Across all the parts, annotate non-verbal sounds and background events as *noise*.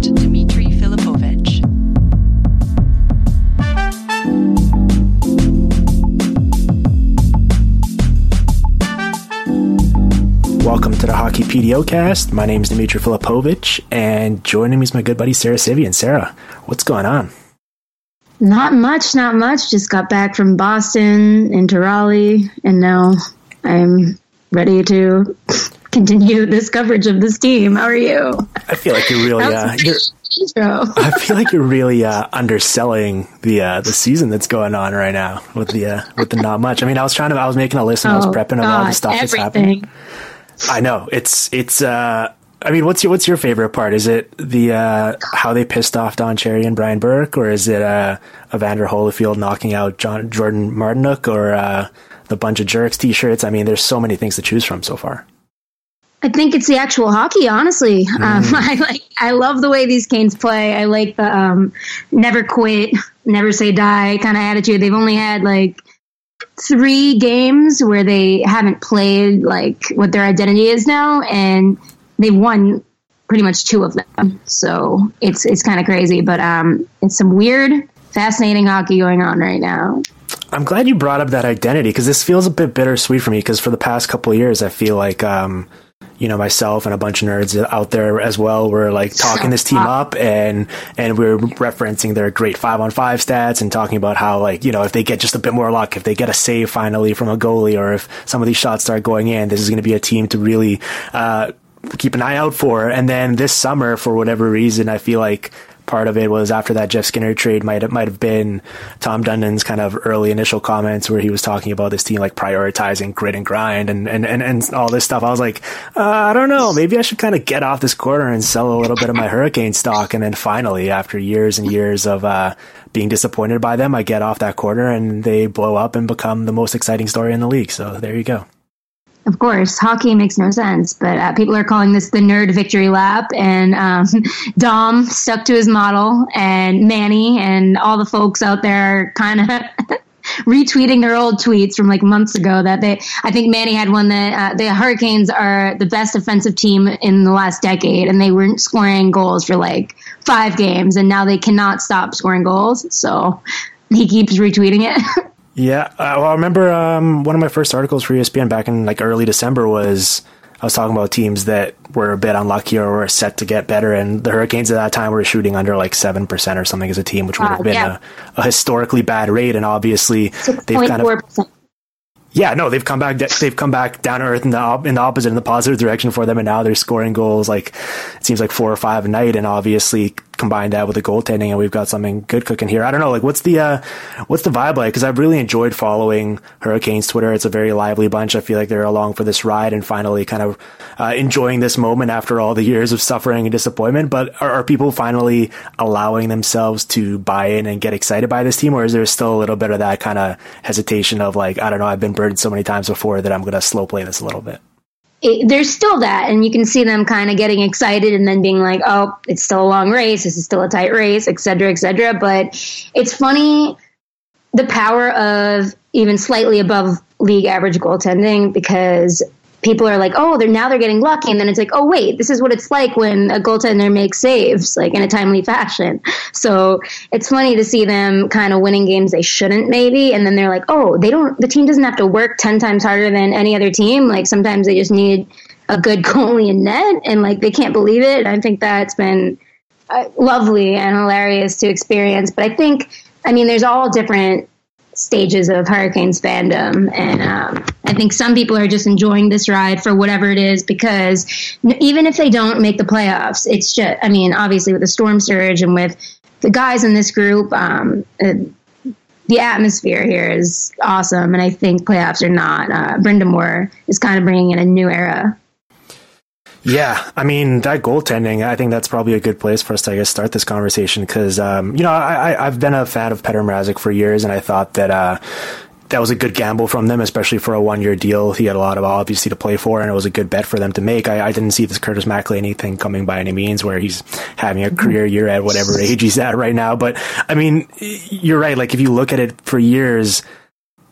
Host, Dmitry Filipovich. Welcome to the Hockey PDOcast. My name is Dmitry Filipovich, and joining me is my good buddy Sara Civian. Sara, what's going on? Not much, not much. Just got back from Boston into Raleigh, and now I'm ready to continue this coverage of this team. How are you? I feel like you're really, uh, you're, *laughs* I feel like you're really uh, underselling the uh, the season that's going on right now with the uh, with the not much. I mean, I was trying to, I was making a list and I was Oh, prepping of all the God, stuff that's happening. I know it's it's. uh I mean, what's your what's your favorite part? Is it the uh, how they pissed off Don Cherry and Brian Burke, or is it uh, Evander Holyfield knocking out John Jordan Martinook, or uh, the bunch of jerks T-shirts? I mean, there's so many things to choose from so far. I think it's the actual hockey, honestly. Um, *laughs* I like, I love the way these Canes play. I like the um, never quit, never say die kind of attitude. They've only had like three games where they haven't played like what their identity is now, and they've won pretty much two of them. So it's it's kind of crazy, but um, it's some weird, fascinating hockey going on right now. I'm glad you brought up that identity because this feels a bit bittersweet for me because for the past couple of years, I feel like, um, you know, myself and a bunch of nerds out there as well were like talking this team up and, and we are referencing their great five on five stats and talking about how like, you know, if they get just a bit more luck, if they get a save finally from a goalie or if some of these shots start going in, this is going to be a team to really, uh, keep an eye out for. And then this summer, for whatever reason, I feel like part of it was after that Jeff Skinner trade might might have been Tom Dundon's kind of early initial comments where he was talking about this team like prioritizing grit and grind and, and, and, and all this stuff. I was like, uh, I don't know, maybe I should kind of get off this corner and sell a little bit of my hurricane stock. And then finally, after years and years of, uh, being disappointed by them, I get off that corner and they blow up and become the most exciting story in the league. So there you go. Of course, hockey makes no sense, but uh, people are calling this the nerd victory lap. And um, *laughs* Dom stuck to his model, and Manny and all the folks out there kind of *laughs* retweeting their old tweets from like months ago. That they, I think Manny had one that uh, the Hurricanes are the best offensive team in the last decade, and they weren't scoring goals for like five games, and now they cannot stop scoring goals. So he keeps retweeting it. *laughs* Yeah, uh, well, I remember um, one of my first articles for ESPN back in like early December was I was talking about teams that were a bit unlucky or were set to get better, and the Hurricanes at that time were shooting under like seven percent or something as a team, which would have been yeah. a, a historically bad rate, and obviously they've kind of yeah, no, they've come back. They've come back down to earth in the op- in the opposite, in the positive direction for them, and now they're scoring goals like it seems like four or five a night, and obviously combine that with the goaltending, and we've got something good cooking here. I don't know, like what's the uh, what's the vibe like? Because I've really enjoyed following Hurricanes Twitter. It's a very lively bunch. I feel like they're along for this ride and finally kind of uh, enjoying this moment after all the years of suffering and disappointment. But are, are people finally allowing themselves to buy in and get excited by this team, or is there still a little bit of that kind of hesitation of like, I don't know, I've been burned so many times before that I'm going to slow play this a little bit? It, there's still that, and you can see them kind of getting excited and then being like, "Oh, it's still a long race. This is still a tight race, et cetera, et cetera." But it's funny the power of even slightly above league average goaltending because people are like, oh, they're now they're getting lucky, and then it's like, oh wait, this is what it's like when a goaltender makes saves like in a timely fashion. So it's funny to see them kind of winning games they shouldn't maybe, and then they're like, oh, they don't. The team doesn't have to work ten times harder than any other team. Like sometimes they just need a good *laughs* goalie in net, and like they can't believe it. And I think that's been uh, lovely and hilarious to experience. But I think, I mean, there's all different stages of Hurricanes fandom. And um, I think some people are just enjoying this ride for whatever it is because even if they don't make the playoffs, it's just, I mean, obviously with the storm surge and with the guys in this group, um, uh, the atmosphere here is awesome. And I think playoffs are not. Uh, Brind'Amour is kind of bringing in a new era. Yeah, I mean that goaltending. I think that's probably a good place for us to I guess start this conversation because um, you know I, I have been a fan of Petr Mrazek for years, and I thought that uh, that was a good gamble from them, especially for a one year deal. He had a lot of obviously to play for, and it was a good bet for them to make. I, I didn't see this Curtis McElhinney thing coming by any means, where he's having a mm-hmm. career year at whatever age he's at right now. But I mean, you're right. Like if you look at it for years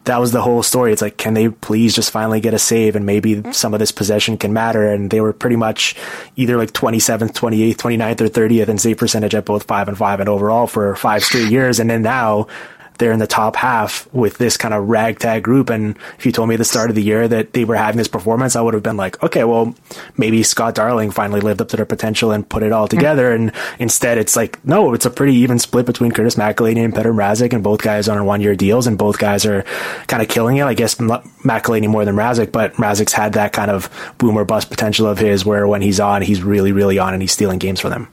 that was the whole story. It's like, can they please just finally get a save and maybe mm-hmm. some of this possession can matter? And they were pretty much either like 27th, 28th, 29th, or 30th in save percentage at both five and five and overall for five straight *laughs* years. And then now they're in the top half with this kind of ragtag group. And if you told me at the start of the year that they were having this performance, I would have been like, okay, well, maybe Scott Darling finally lived up to their potential and put it all together. And instead, it's like, no, it's a pretty even split between Curtis McElhinney and Petr Mrazek, and both guys on one year deals, and both guys are kind of killing it. I guess McElhinney more than Mrazek, but Mrazek's had that kind of boomer bust potential of his where when he's on, he's really, really on and he's stealing games for them.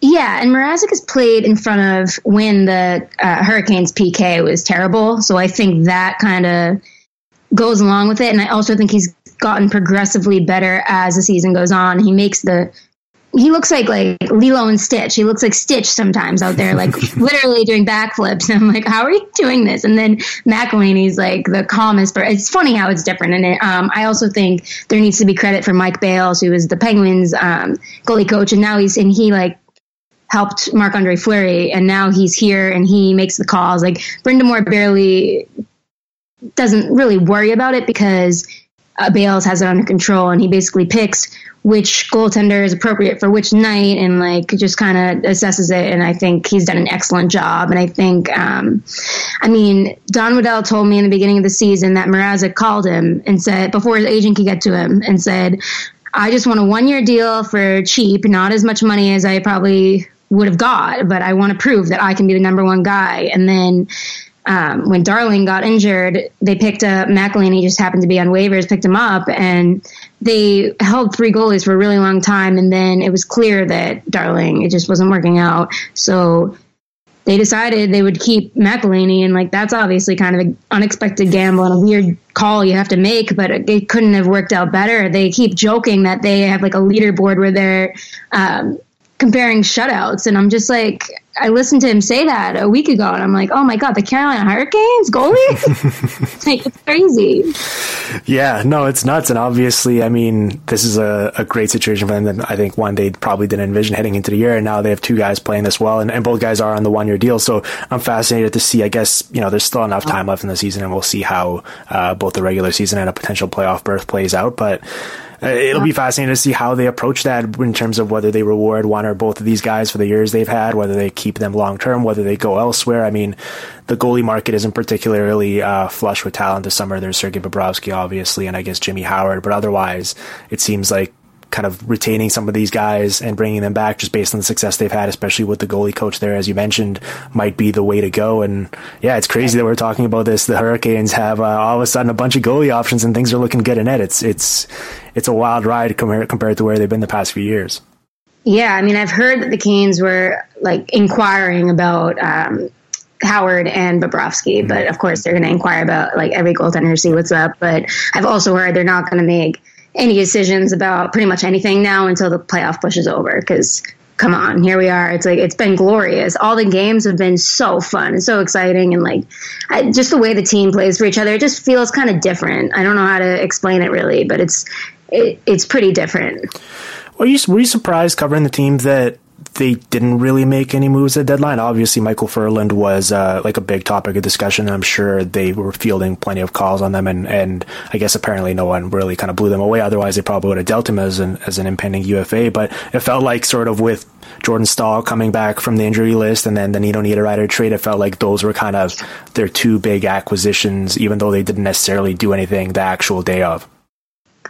Yeah, and Mrazek has played in front of when the uh, Hurricanes PK was terrible. So I think that kind of goes along with it. And I also think he's gotten progressively better as the season goes on. He makes the he looks like like Lilo and Stitch. He looks like Stitch sometimes out there, like *laughs* literally doing backflips. And I'm like, how are you doing this? And then McElhinney's like the calmest. But it's funny how it's different. And it, um, I also think there needs to be credit for Mike Bales, who was the Penguins um, goalie coach, and now he's and he like helped Marc Andre Fleury, and now he's here and he makes the calls. Like moore barely doesn't really worry about it because uh, Bales has it under control, and he basically picks which goaltender is appropriate for which night, and like just kind of assesses it. And I think he's done an excellent job. And I think, um, I mean, Don Waddell told me in the beginning of the season that Mrazek called him and said before his agent could get to him and said. I just want a one year deal for cheap, not as much money as I probably would have got, but I want to prove that I can be the number one guy. And then um, when Darling got injured, they picked up McElhinney, just happened to be on waivers, picked him up, and they held three goalies for a really long time. And then it was clear that Darling, it just wasn't working out. So they decided they would keep McElhinney, and like that's obviously kind of an unexpected gamble and a weird call you have to make, but it couldn't have worked out better. They keep joking that they have like a leaderboard where they're um, comparing shutouts, and I'm just like, I listened to him say that a week ago, and I'm like, oh my god, the Carolina Hurricanes goalie, *laughs* like it's crazy. Yeah, no, it's nuts, and obviously, I mean, this is a, a great situation for them. That I think one they probably didn't envision heading into the year, and now they have two guys playing this well, and, and both guys are on the one year deal. So I'm fascinated to see. I guess you know, there's still enough time left in the season, and we'll see how uh, both the regular season and a potential playoff berth plays out, but. Uh, it'll be fascinating to see how they approach that in terms of whether they reward one or both of these guys for the years they've had, whether they keep them long term, whether they go elsewhere. I mean, the goalie market isn't particularly uh, flush with talent this summer. There's Sergei Bobrovsky, obviously, and I guess Jimmy Howard, but otherwise, it seems like kind of retaining some of these guys and bringing them back just based on the success they've had, especially with the goalie coach there, as you mentioned, might be the way to go. And yeah, it's crazy that we're talking about this. The Hurricanes have uh, all of a sudden a bunch of goalie options and things are looking good in net. It's it's it's a wild ride compared compared to where they've been the past few years. Yeah, I mean, I've heard that the Canes were like inquiring about um, Howard and Bobrovsky, but of course they're going to inquire about like every goaltender see what's up. But I've also heard they're not going to make any decisions about pretty much anything now until the playoff push is over. Because come on, here we are. It's like it's been glorious. All the games have been so fun and so exciting, and like I, just the way the team plays for each other, it just feels kind of different. I don't know how to explain it really, but it's it, it's pretty different. Were you were you surprised covering the team that they didn't really make any moves at deadline. Obviously, Michael Ferland was uh, like a big topic of discussion. I'm sure they were fielding plenty of calls on them, and, and I guess apparently no one really kind of blew them away. Otherwise, they probably would have dealt him as an as an impending UFA. But it felt like sort of with Jordan Staal coming back from the injury list, and then the Nino Niederreiter trade, it felt like those were kind of their two big acquisitions, even though they didn't necessarily do anything the actual day of.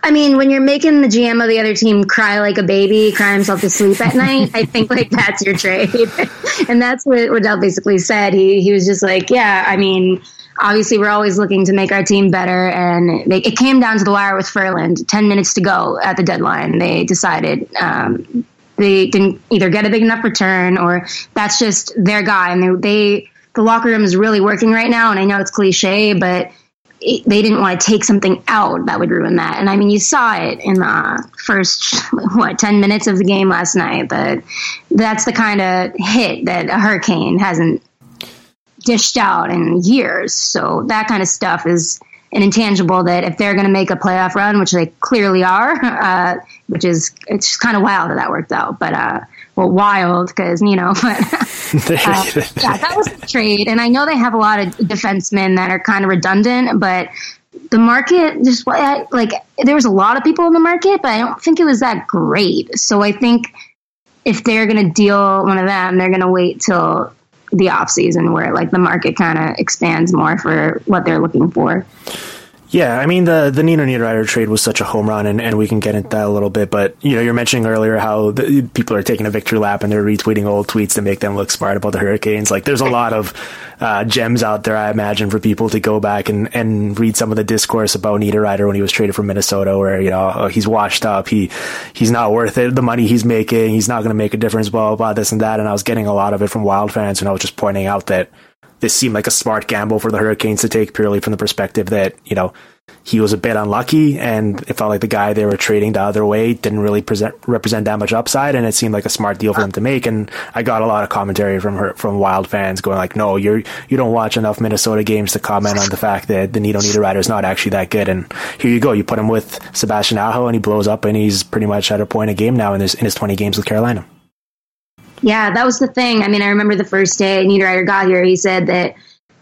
I mean, when you're making the GM of the other team cry like a baby, cry himself to sleep at night, I think like that's your trade. *laughs* and that's what Waddell basically said. He he was just like, yeah, I mean, obviously we're always looking to make our team better, and they, it came down to the wire with Ferland. Ten minutes to go at the deadline, they decided. Um, they didn't either get a big enough return or that's just their guy and they, they the locker room is really working right now and i know it's cliche but they didn't want to take something out that would ruin that. And I mean, you saw it in the first what ten minutes of the game last night. But that's the kind of hit that a hurricane hasn't dished out in years. So that kind of stuff is an intangible that if they're going to make a playoff run, which they clearly are, uh, which is it's kind of wild that that worked out. But uh, well, wild because you know, *laughs* but *laughs* uh, yeah, that was the trade, and I know they have a lot of defensemen that are kind of redundant, but the market just like there was a lot of people in the market, but I don't think it was that great. So I think if they're going to deal one of them, they're going to wait till the off season where like the market kind of expands more for what they're looking for. Yeah, I mean the the Nino Niederreiter trade was such a home run, and, and we can get into that a little bit. But you know, you're mentioning earlier how the, people are taking a victory lap and they're retweeting old tweets to make them look smart about the Hurricanes. Like, there's a lot of uh, gems out there, I imagine, for people to go back and, and read some of the discourse about Niederreiter when he was traded from Minnesota, where you know oh, he's washed up, he he's not worth it, the money he's making, he's not going to make a difference, blah, blah blah this and that. And I was getting a lot of it from Wild fans, and I was just pointing out that this seemed like a smart gamble for the Hurricanes to take purely from the perspective that you know he was a bit unlucky, and it felt like the guy they were trading the other way didn't really present, represent that much upside, and it seemed like a smart deal for them to make. And I got a lot of commentary from her, from Wild fans going like, "No, you're you don't watch enough Minnesota games to comment on the fact that the Nino Niederreiter is not actually that good." And here you go, you put him with Sebastian Aho, and he blows up, and he's pretty much at a point a game now in his in his twenty games with Carolina. Yeah, that was the thing. I mean, I remember the first day Niederreiter got here, he said that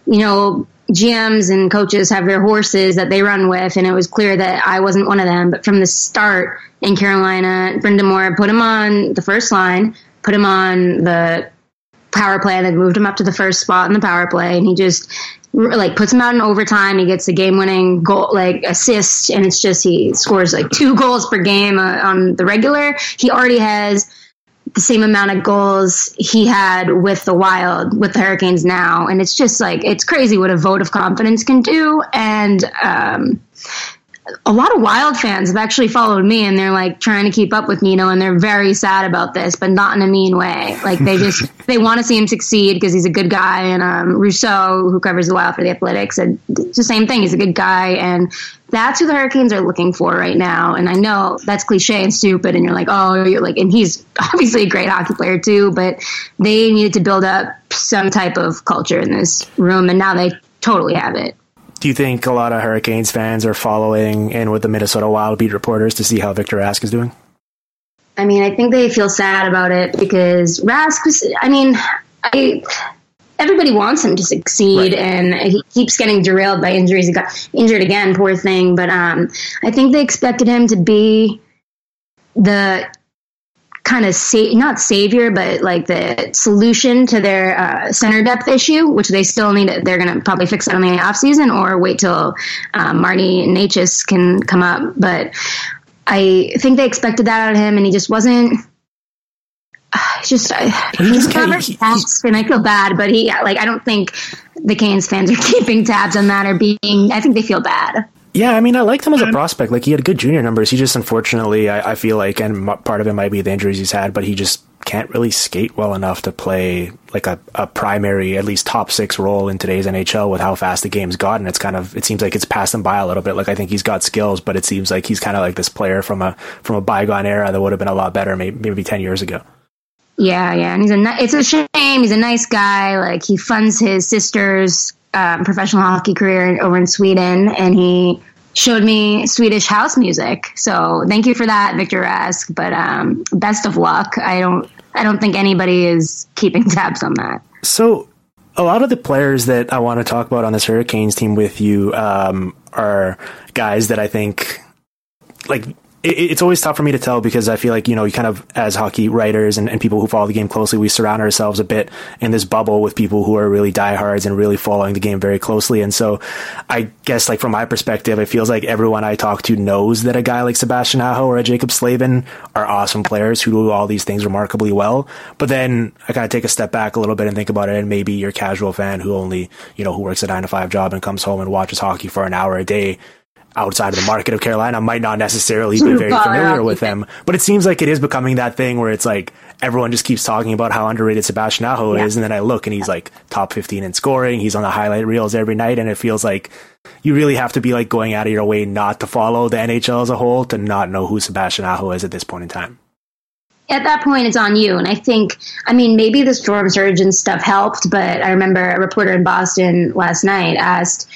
you know GMs and coaches have their horses that they run with, and it was clear that I wasn't one of them. But from the start in Carolina, Brind'Amour put him on the first line, put him on the power play, and then moved him up to the first spot in the power play, and he just like puts him out in overtime. He gets the game winning goal, like assist, and it's just he scores like two goals per game uh, on the regular. He already has the same amount of goals he had with the Wild, with the Hurricanes now. And it's just like, it's crazy what a vote of confidence can do. And, um, a lot of Wild fans have actually followed me and they're like trying to keep up with Nino and they're very sad about this, but not in a mean way. Like they just, *laughs* they want to see him succeed because he's a good guy. And, um, Russo, who covers the Wild for the Athletics, said it's the same thing. He's a good guy. And that's who the Hurricanes are looking for right now. And I know that's cliche and stupid. And you're like, oh, you're like, and he's *laughs* obviously a great hockey player too, but they needed to build up some type of culture in this room. And now they totally have it do you think a lot of Hurricanes fans are following in with the Minnesota Wild beat reporters to see how Victor Rask is doing? I mean, I think they feel sad about it because Rask was, I mean, I, everybody wants him to succeed right. and he keeps getting derailed by injuries. He got injured again, poor thing. But um, I think they expected him to be the kind of sa- not savior, but like the solution to their uh, center depth issue, which they still need. They're going to probably fix that in the off season or wait till um, Marty Necas can come up. But I think they expected that out of him, and he just wasn't. *sighs* Uh, just uh, he's never tasked, and I feel bad, but he like I don't think the Canes fans are *laughs* keeping tabs on that or being. I think they feel bad. Yeah, I mean, I liked him as a prospect. Like he had good junior numbers. He just unfortunately, I, I feel like, and part of it might be the injuries he's had, but he just can't really skate well enough to play like a, a primary, at least top six role in today's NHL with how fast the game's gotten. It's kind of, it seems like it's passed him by a little bit. Like I think he's got skills, but it seems like he's kind of like this player from a, from a bygone era that would have been a lot better maybe, maybe 10 years ago. Yeah, yeah. And he's a, it's a shame. He's a nice guy. Like he funds his sister's um, professional hockey career over in Sweden and he showed me Swedish house music. So thank you for that, Victor Rask. But um, best of luck. I don't I don't think anybody is keeping *laughs* tabs on that. So a lot of the players that I want to talk about on this Hurricanes team with you um, are guys that I think like it, it's always tough for me to tell because I feel like, you know, you kind of, as hockey writers and, and, people who follow the game closely, we surround ourselves a bit in this bubble with people who are really diehards and really following the game very closely. And so I guess, like, from my perspective, it feels like everyone I talk to knows that a guy like Sebastian Aho or a Jaccob Slavin are awesome players who do all these things remarkably well. But then I kind of take a step back a little bit and think about it. And maybe your casual fan who only, you know, who works a nine to five job and comes home and watches hockey for an hour a day outside of the market of Carolina might not necessarily be very familiar with them. But it seems like it is becoming that thing where it's like everyone just keeps talking about how underrated Sebastian Aho yeah. is. And then I look and he's like top 15 in scoring. He's on the highlight reels every night. And it feels like you really have to be like going out of your way not to follow the NHL as a whole to not know who Sebastian Aho is at this point in time at that point it's on you and i think i mean maybe the storm surge and stuff helped but i remember a reporter in boston last night asked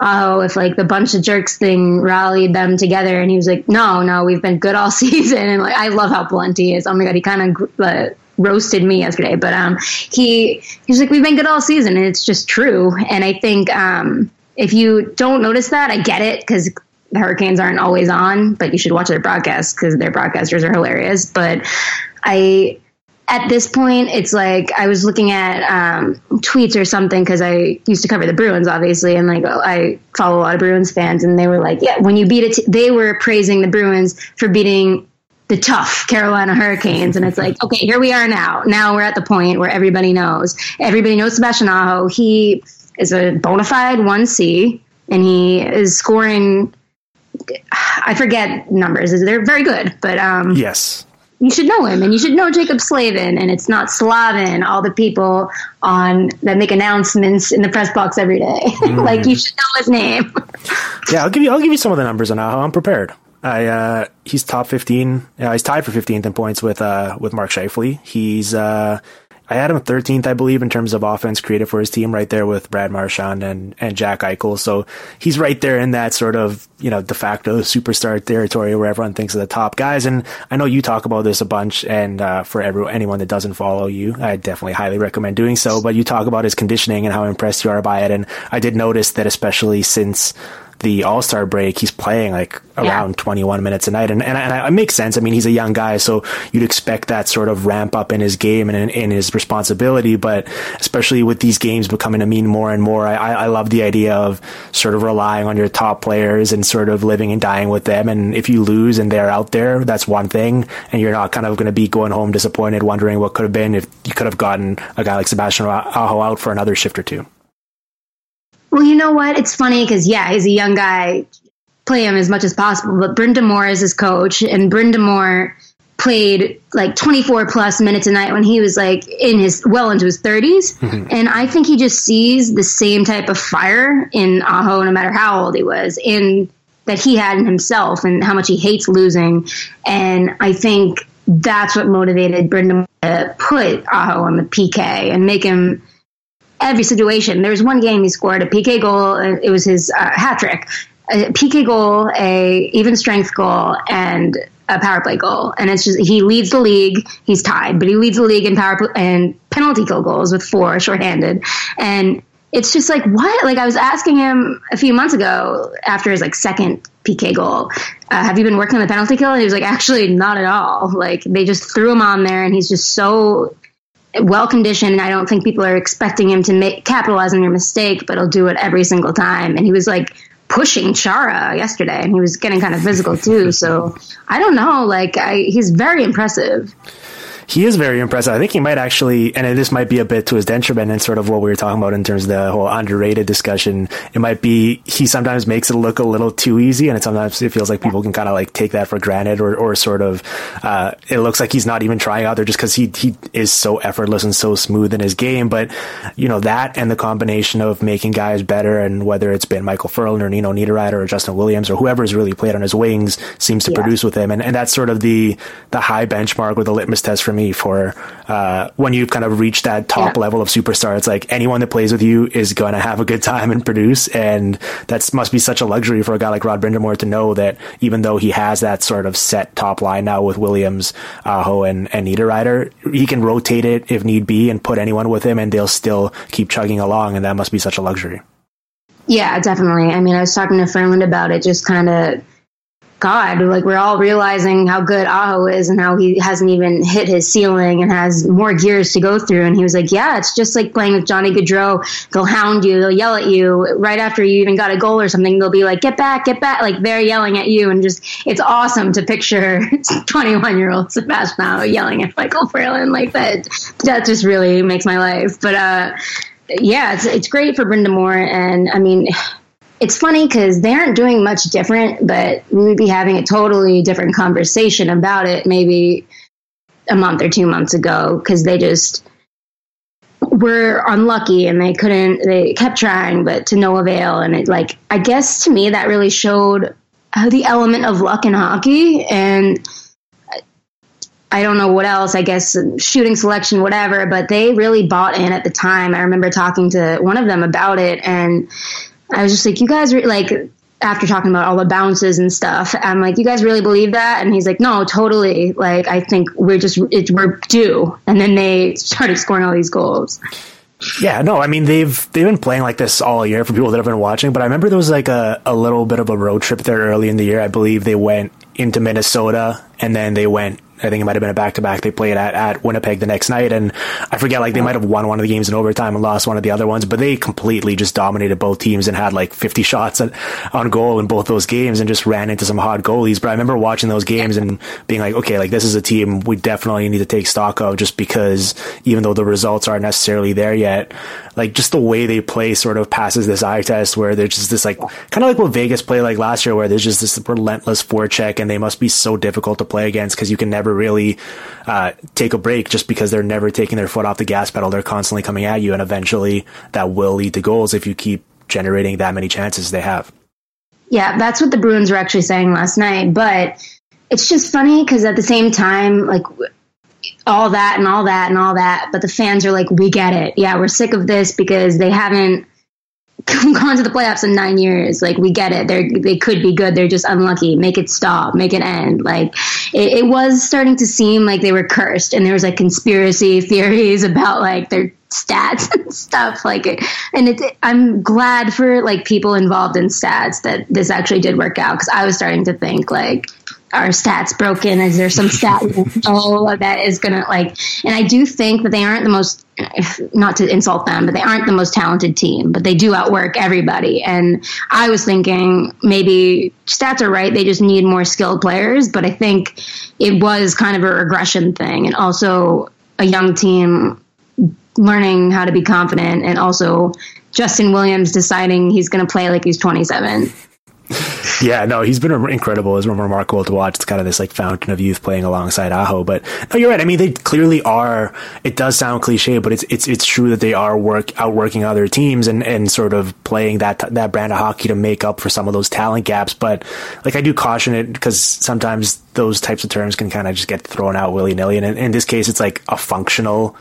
oh, if like the bunch of jerks thing rallied them together. And he was like, no, no, we've been good all *laughs* season. And like, I love how blunt he is. Oh my God, he kind of uh, roasted me yesterday. But um, he, he's like, we've been good all season. And it's just true. And I think um, if you don't notice that, I get it because the Hurricanes aren't always on, but you should watch their broadcast because their broadcasters are hilarious. But I, at this point, it's like I was looking at um, tweets or something because I used to cover the Bruins, obviously, and like I follow a lot of Bruins fans, and they were like, "Yeah, when you beat it," they were praising the Bruins for beating the tough Carolina Hurricanes, and it's like, okay, here we are now. Now we're at the point where everybody knows. Everybody knows Sebastian Aho. He is a bona fide one C, and he is scoring. I forget numbers. They're very good, but um, yes, you should know him and you should know Jaccob Slavin and it's not Slavin, all the people on that make announcements in the press box every day. *laughs* Mm. like you should know his name. *laughs* yeah, I'll give you I'll give you some of the numbers on how I'm prepared. I uh, he's top 15. Yeah, he's tied for 15th in points with uh, with Mark Scheifele. He's uh, I had him 13th, I believe, in terms of offense created for his team, right there with Brad Marchand and, and Jack Eichel. So he's right there in that sort of, you know, de facto superstar territory where everyone thinks of the top guys. And I know you talk about this a bunch. And, uh, for everyone, anyone that doesn't follow you, I definitely highly recommend doing so. But you talk about his conditioning and how impressed you are by it. And I did notice that especially since, the All Star break, he's playing like around yeah. 21 minutes a night, and and, and it makes sense. I mean, he's a young guy, so you'd expect that sort of ramp up in his game and in, in his responsibility. But especially with these games becoming to mean more and more, I, I love the idea of sort of relying on your top players and sort of living and dying with them. And if you lose and they're out there, that's one thing, and you're not kind of going to be going home disappointed, wondering what could have been if you could have gotten a guy like Sebastian Aho out for another shift or two. Well, you know what? It's funny because yeah, he's a young guy. Play him as much as possible. But Brind'Amour is his coach, and Brind'Amour played like 24 plus minutes a night when he was like in his well into his 30s *laughs* mm-hmm. and i think he just sees the same type of fire in aho no matter how old he was in that he had in himself and how much he hates losing and i think that's what motivated Brendan to put aho on the pk and make him every situation. There was one game he scored a PK goal. It was his uh, hat trick. A PK goal, a even strength goal, and a power play goal. And it's just he leads the league. He's tied, but he leads the league in power play and penalty kill goals with four shorthanded. And it's just like what? Like I was asking him a few months ago after his like second PK goal. Uh, have you been working on the penalty kill? And he was like, actually, not at all. Like they just threw him on there, and he's just so well conditioned, and I don't think people are expecting him to make capitalize on your mistake, but he'll do it every single time. And he was like pushing Chara yesterday, and he was getting kind of physical too. So I don't know, like I, he's very impressive he is very impressive. I think he might actually, and this might be a bit to his detriment and sort of what we were talking about in terms of the whole underrated discussion. It might be he sometimes makes it look a little too easy, and it sometimes it feels like people can kind of like take that for granted, or, or sort of uh, it looks like he's not even trying out there just because he he is so effortless and so smooth in his game. But you know that and the combination of making guys better, and whether it's been Michael Ferland or Nino Niederreiter or Justin Williams or whoever's really played on his wings seems to yeah. produce with him, and, and that's sort of the the high benchmark or the litmus test for me for uh, when you kind of reach that top Yeah. level of superstar. It's like anyone that plays with you is going to have a good time and produce, and that must be such a luxury for a guy like Rod Brind'Amour to know that even though he has that sort of set top line now with Williams, Aho, and and Niederreiter, he can rotate it if need be and put anyone with him, and they'll still keep chugging along, and that must be such a luxury. Yeah, definitely. I mean, I was talking to Ferland about it, just kind of, God, like we're all realizing how good Aho is and how he hasn't even hit his ceiling and has more gears to go through. And he was like, Yeah, it's just like playing with Johnny Gaudreau. They'll hound you, they'll yell at you right after you even got a goal or something. They'll be like, Get back, get back. Like they're yelling at you. And just, it's awesome to picture *laughs* 21 year old Sebastian yelling at Michael Ferland like that. That just really makes my life. But, uh, yeah, it's it's great for Brind'Amour, and I mean, it's funny because they aren't doing much different, but we would be having a totally different conversation about it maybe a month or two months ago because they just were unlucky and they couldn't. They kept trying, but to no avail. And it like I guess to me that really showed the element of luck in hockey and. I don't know what else, I guess shooting selection, whatever, but they really bought in at the time. I remember talking to one of them about it and I was just like, you guys re-, like, after talking about all the bounces and stuff, I'm like, you guys really believe that? And he's like, no, totally. Like, I think we're just, it, we're due. And then they started scoring all these goals. Yeah, no, I mean they've they've been playing like this all year for people that have been watching, but I remember there was like a, a little bit of a road trip there early in the year. I believe they went into Minnesota and then they went I think it might have been a back to back. They played at, at Winnipeg the next night, and I forget like they might have won one of the games in overtime and lost one of the other ones, but they completely just dominated both teams and had like 50 shots at, on goal in both those games and just ran into some hot goalies. But I remember watching those games and being like, okay, like this is a team we definitely need to take stock of just because even though the results aren't necessarily there yet, like just the way they play sort of passes this eye test where there's just this like kind of like what Vegas played like last year where there's just this relentless forecheck and they must be so difficult to play against because you can never really uh, take a break just because they're never taking their foot off the gas pedal. They're constantly coming at you and eventually that will lead to goals if you keep generating that many chances they have. Yeah, that's what the Bruins were actually saying last night. But it's just funny because at the same time, like all that and all that and all that, but the fans are like, we get it. Yeah, we're sick of this because they haven't gone *laughs* to the playoffs in nine years. Like, we get it. They they could be good. They're just unlucky. Make it stop. Make it end. Like, it, it was starting to seem like they were cursed, and there was like conspiracy *laughs* theories about like their stats *laughs* and stuff like it and it i'm glad for like people involved in stats that this actually did work out because i was starting to think like are stats broken is there some stat *laughs* oh that is gonna like and i do think that they aren't the most not to insult them but they aren't the most talented team but they do outwork everybody and i was thinking maybe stats are right they just need more skilled players but i think it was kind of a regression thing and also a young team learning how to be confident and also Justin Williams deciding he's going to play like he's 27. *laughs* Yeah, no, he's been incredible. It's remarkable to watch. It's kind of this like fountain of youth playing alongside Aho. But no, you're right. I mean, they clearly are. It does sound cliche, but it's it's it's true that they are work outworking other teams and, and sort of playing that that brand of hockey to make up for some of those talent gaps. But like I do caution it because sometimes those types of terms can kind of just get thrown out willy nilly. And in, in this case, it's like a functional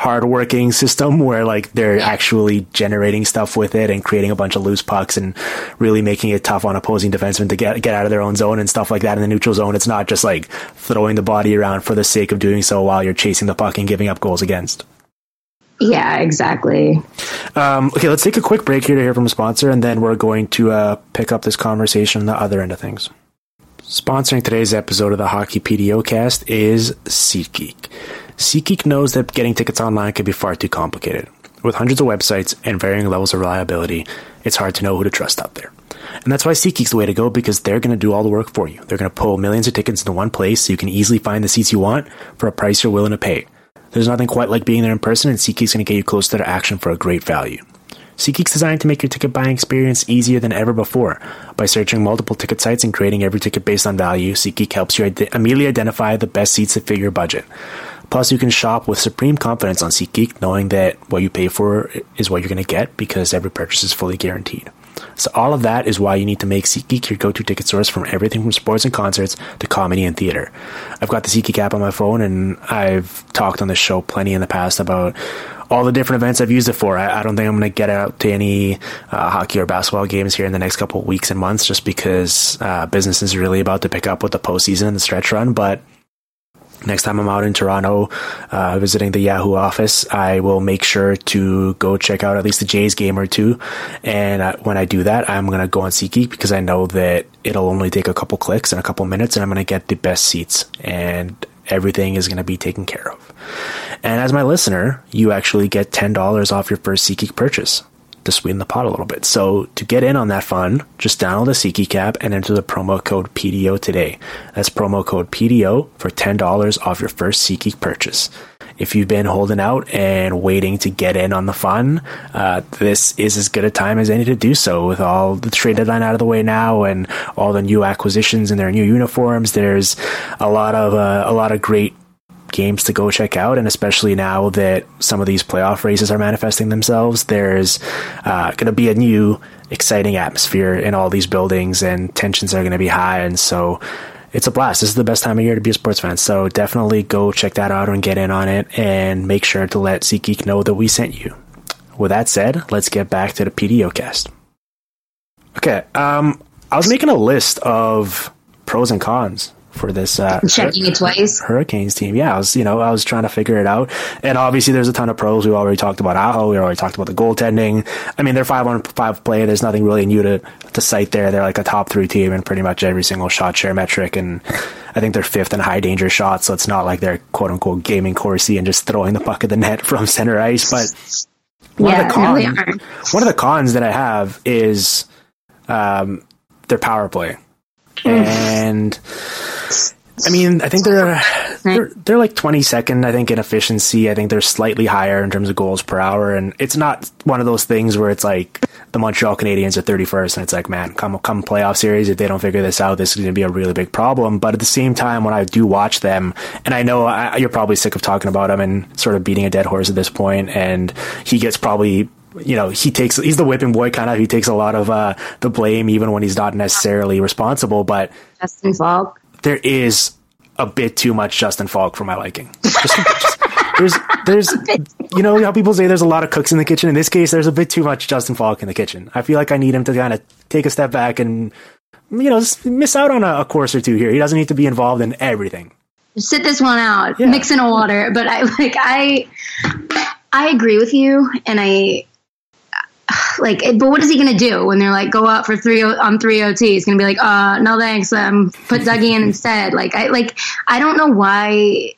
hardworking *laughs* system where like they're actually generating stuff with it and creating a bunch of loose pucks and really making it tough on opposing defensemen to get get out of their own zone and stuff like that in the neutral zone. It's not just like throwing the body around for the sake of doing so while you're chasing the puck and giving up goals against. Yeah, exactly. Um, okay, let's take a quick break here to hear from a sponsor, and then we're going to uh, pick up this conversation on the other end of things. Sponsoring today's episode of the Hockey PDO cast is SeatGeek. SeatGeek knows that getting tickets online can be far too complicated. With hundreds of websites and varying levels of reliability, it's hard to know who to trust out there. And that's why SeatGeek's the way to go because they're going to do all the work for you. They're going to pull millions of tickets into one place so you can easily find the seats you want for a price you're willing to pay. There's nothing quite like being there in person, and SeatGeek's going to get you close to their action for a great value. SeatGeek's designed to make your ticket buying experience easier than ever before. By searching multiple ticket sites and creating every ticket based on value, SeatGeek helps you immediately identify the best seats that fit your budget. Plus, you can shop with supreme confidence on SeatGeek, knowing that what you pay for is what you're going to get because every purchase is fully guaranteed. So all of that is why you need to make SeatGeek your go-to ticket source from everything from sports and concerts to comedy and theater. I've got the SeatGeek app on my phone, and I've talked on the show plenty in the past about all the different events I've used it for. I, I don't think I'm going to get out to any uh, hockey or basketball games here in the next couple weeks and months, just because uh, business is really about to pick up with the postseason and the stretch run. But next time I'm out in Toronto uh, visiting the Yahoo office, I will make sure to go check out at least the Jays game or two. And uh, when I do that, I'm going to go on SeatGeek because I know that it'll only take a couple clicks and a couple minutes and I'm going to get the best seats and everything is going to be taken care of. And as my listener, you actually get $10 off your first SeatGeek purchase to sweeten the pot a little bit. So to get in on that fun, just download the SeatGeek app and enter the promo code PDO today. That's promo code PDO for $10 off your first SeatGeek purchase. If you've been holding out and waiting to get in on the fun, uh, this is as good a time as any to do so. With all the trade deadline out of the way now and all the new acquisitions and their new uniforms, there's a lot of uh, a lot of great games to go check out. And especially now that some of these playoff races are manifesting themselves, there's uh, going to be a new exciting atmosphere in all these buildings and tensions are going to be high. And so it's a blast. This is the best time of year to be a sports fan. So definitely go check that out and get in on it and make sure to let SeatGeek know that we sent you. With that said, let's get back to the PDO cast. Okay, um, I was making a list of pros and cons for this uh, checking it twice. Hurricanes team. Yeah, I was you know I was trying to figure it out, and obviously there's a ton of pros. We already talked about Aho. We already talked about the goaltending. I mean, they're five on five play. There's nothing really new to to cite there. They're like a top three team in pretty much every single shot share metric, and I think they're fifth in high danger shots. So it's not like they're quote unquote gaming Corsi and just throwing the puck at the net *laughs* from center ice. But one Yeah, of the cons, no, one of the cons that I have is um, their power play, Mm. and I mean, I think they're, they're they're like 22nd. I think in efficiency. I think they're slightly higher in terms of goals per hour, and it's not one of those things where it's like the Montreal Canadiens are 31st, and it's like, man, come come playoff series, if they don't figure this out, this is going to be a really big problem. But at the same time, when I do watch them, and I know I, you're probably sick of talking about him and sort of beating a dead horse at this point, and he gets probably you know, he takes, he's the whipping boy kind of, he takes a lot of, uh, the blame even when he's not necessarily responsible, but Justin Faulk. there is a bit too much Justin Faulk for my liking. Just- just- there's, there's, *laughs* you know how people say there's a lot of cooks in the kitchen. In this case, there's a bit too much Justin Falk in the kitchen. I feel like I need him to kind of take a step back and, you know, miss out on a, a course or two here. He doesn't need to be involved in everything. sit this one out, Yeah. mix in a water. But I like I I agree with you, and I *sighs* like. But what is he going to do when they're like go out for three on three OT? He's going to be like, uh, no thanks. Um, put Dougie in instead. Like I like I don't know why.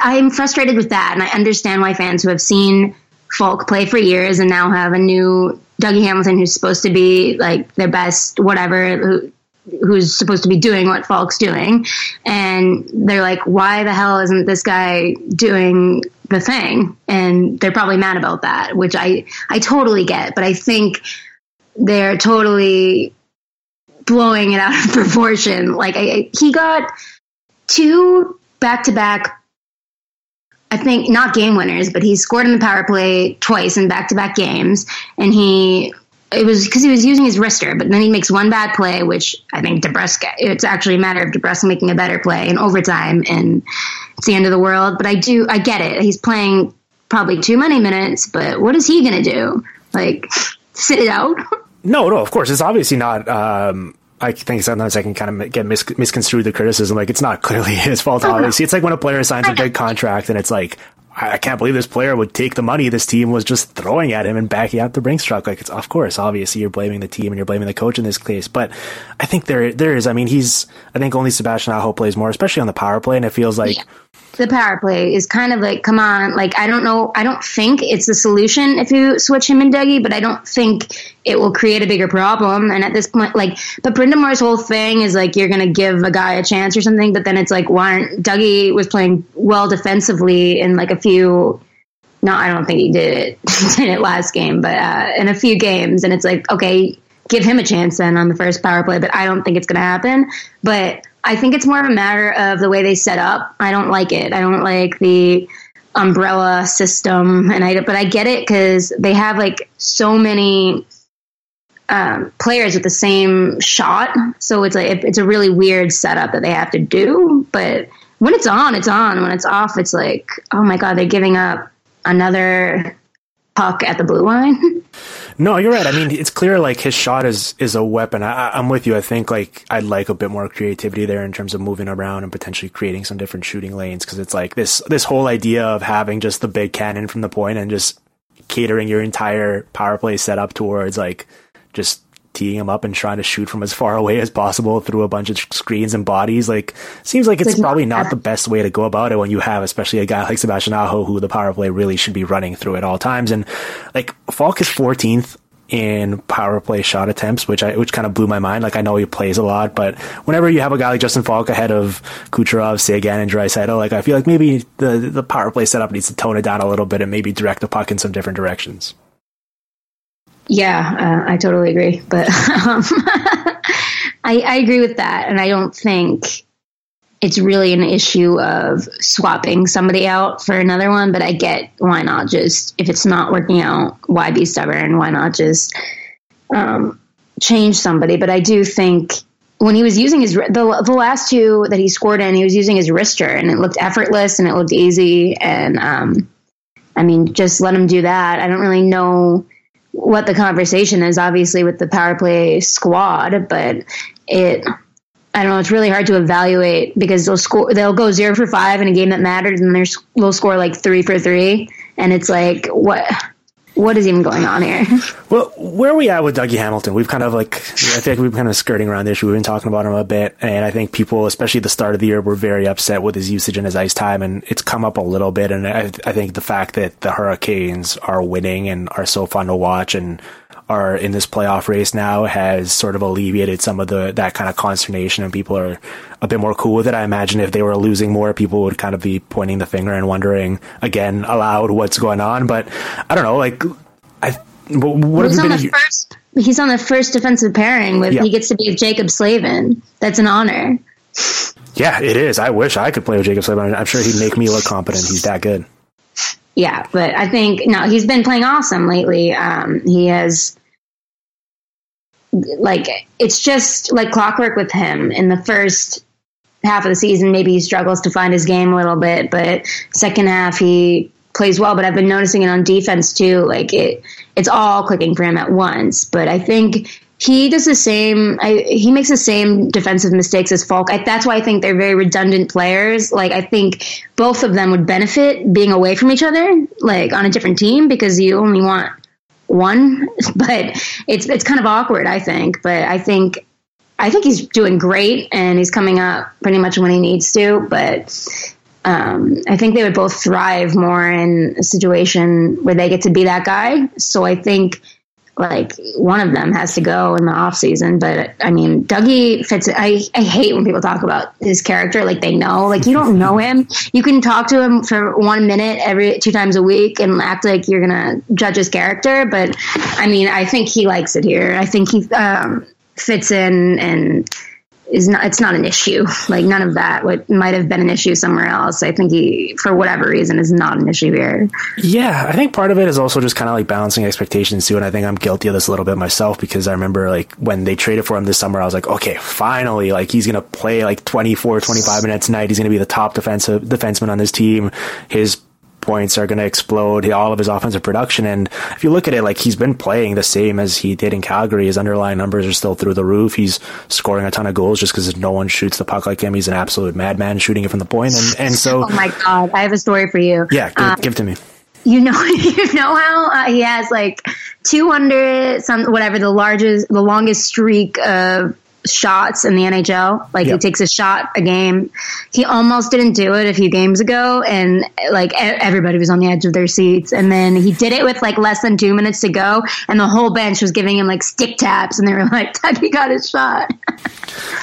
I'm frustrated with that, and I understand why fans who have seen Faulk play for years and now have a new Dougie Hamilton who's supposed to be like their best whatever who who's supposed to be doing what Faulk's doing. And they're like, why the hell isn't this guy doing the thing? And they're probably mad about that, which I, I totally get. But I think they're totally blowing it out of *laughs* proportion. Like, I, I- he got two back to back. I think not game winners, but he scored in the power play twice in back to back games, and he it was because he was using his wrister, but then he makes one bad play, which I think DeBrusk, it's actually a matter of DeBrusk making a better play in overtime, and it's the end of the world. But I do, I get it. He's playing probably too many minutes, but what is he going to do? Like, *laughs* sit it out? *laughs* No, no, of course. It's obviously not. Um, I think sometimes I can kind of get mis- misconstrued the criticism. Like it's not *laughs* clearly his fault. Obviously, it's like when a player signs a big contract and it's like, I can't believe this player would take the money this team was just throwing at him and backing out the Brinks truck. Like it's of course, obviously, you're blaming the team and you're blaming the coach in this case. But I think there there is. I mean, he's. I think only Sebastian Aho plays more, especially on the power play, and it feels like. The power play is kind of like, come on, like I don't know, I don't think it's the solution if you switch him and Dougie, but I don't think it will create a bigger problem. And at this point, like, but Brind'Amour's whole thing is like you're gonna give a guy a chance or something, but then it's like, why aren't Dougie was playing well defensively in like a few. No, I don't think he did it *laughs* did it last game, but uh, in a few games, and it's like, okay, give him a chance then on the first power play, but I don't think it's to happen. But I think it's more of a matter of the way they set up. I don't like it. I don't like the umbrella system, and I but I get it because they have like so many um, players with the same shot. So it's like it's a really weird setup that they have to do. But when it's on, it's on. When it's off, it's like, oh my god, they're giving up another puck at the blue line. *laughs* No, you're right. I mean, it's clear like his shot is is a weapon. I, am with you. I think like I'd like a bit more creativity there in terms of moving around and potentially creating some different shooting lanes because it's like this this whole idea of having just the big cannon from the point and just catering your entire power play setup towards like just teeing him up and trying to shoot from as far away as possible through a bunch of screens and bodies. Like, seems like it's, probably not the best way to go about it when you have, especially a guy like Sebastian Aho, who the power play really should be running through at all times. And like, Faulk is 14th in power play shot attempts, which I which kind of blew my mind. Like I know he plays a lot, but whenever you have a guy like Justin Faulk ahead of Kucherov, Seguin, and Draisaitl, like I feel like maybe the the power play setup needs to tone it down a little bit and maybe direct the puck in some different directions. Yeah, uh, I totally agree. But *laughs* um, *laughs* I, I agree with that, and I don't think it's really an issue of swapping somebody out for another one. But I get why not just if it's not working out, why be stubborn? Why not just um, change somebody? But I do think when he was using his the the last two that he scored in, he was using his wrister, and it looked effortless and it looked easy. And um, I mean, just let him do that. I don't really know what the conversation is, obviously, with the power play squad, but it. I don't know. It's really hard to evaluate because they'll score. They'll go zero for five in a game that matters, and they'll score like three for three, and it's like what what is even going on here? *laughs* Well, where are we at with Dougie Hamilton? We've kind of like, I think we've kind of skirting around the issue. We've been talking about him a bit, and I think people, especially at the start of the year, were very upset with his usage and his ice time, and it's come up a little bit. And I, I think the fact that the Hurricanes are winning and are so fun to watch and are in this playoff race now has sort of alleviated some of the that kind of consternation and people are a bit more cool with it. I imagine if they were losing more, people would kind of be pointing the finger and wondering again aloud what's going on. But I don't know, like I what he's have on the first he's on the first defensive pairing with yeah. he gets to be with Jaccob Slavin. That's an honor. Yeah, it is. I wish I could play with Jaccob Slavin. I'm sure he'd make me look competent. He's that good. Yeah, but I think no, he's been playing awesome lately. Um, he has like it's just like clockwork with him. In the first half of the season maybe he struggles to find his game a little bit but second half he plays well. But i've been noticing it on defense too. Like it it's all clicking for him at once. But i think he does the same I, he makes the same defensive mistakes as Faulk. I, that's why I think they're very redundant players. Like I think both of them would benefit being away from each other, like on a different team, because you only want one, *laughs* but it's it's kind of awkward, I think. But I think I think he's doing great and he's coming up pretty much when he needs to. But um, I think they would both thrive more in a situation where they get to be that guy. So I think like one of them has to go in the off season. But I mean, Dougie fits. I I hate when people talk about his character like they know. Like you don't *laughs* know him. You can talk to him for one minute every two times a week and act like you're gonna judge his character. But I mean, I think he likes it here. I think he um, fits in and is not it's not an issue. Like none of that what might have been an issue somewhere else. I think he for whatever reason is not an issue here. Yeah, I think part of it is also just kind of like balancing expectations too and I think I'm guilty of this a little bit myself because I remember like when they traded for him this summer I was like, "Okay, finally like he's going to play like 24 25 minutes a night. He's going to be the top defensive defenseman on this team. His points are going to explode all of his offensive production. And if you look at it, like he's been playing the same as he did in Calgary. His underlying numbers are still through the roof. He's scoring a ton of goals just because no one shoots the puck like him. He's an absolute madman shooting it from the point. And, and so, oh my God, I have a story for you. Yeah, give, um, give it to me. You know, *laughs* you know how uh, he has like 200 some whatever the largest, the longest streak of shots in the NHL. Like yep. he takes a shot a game. He almost didn't do it a few games ago, and like everybody was on the edge of their seats. And then he did it with like less than two minutes to go, and the whole bench was giving him like stick taps, and they were *laughs* like, "He got his shot."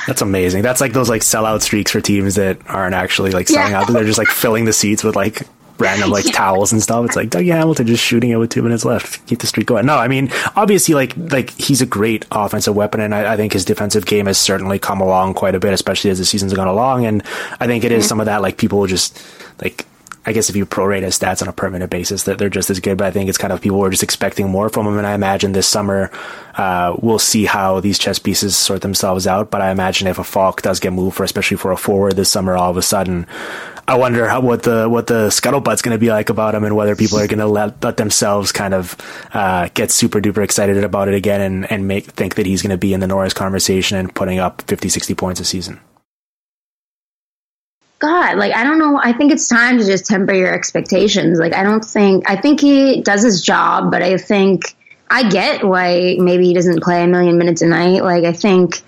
That's amazing. That's like those like sellout streaks for teams that aren't actually like selling yeah. out. They're just like filling the seats with like random *laughs* like yeah. towels and stuff. It's like Dougie Hamilton just shooting it with two minutes left. Keep the streak going. No, I mean obviously like like he's a great offensive weapon, and I, I, think his defensive game has certainly come along quite a bit, especially as the season's gone along. And I think it is mm-hmm. some of that like people just like I guess if you prorate his stats on a permanent basis, that they're just as good. But I think it's kind of people were just expecting more from him. And I imagine this summer, uh, we'll see how these chess pieces sort themselves out. But I imagine if a Faulk does get moved for, especially for a forward this summer, all of a sudden, I wonder how, what the what the scuttlebutt's going to be like about him, and whether people are going to let let themselves kind of uh, get super duper excited about it again, and and make think that he's going to be in the Norris conversation and putting up 50, 60 points a season. God, like I don't know. I think it's time to just temper your expectations. Like I don't think I think he does his job, but I think I get why maybe he doesn't play a million minutes a night. Like I think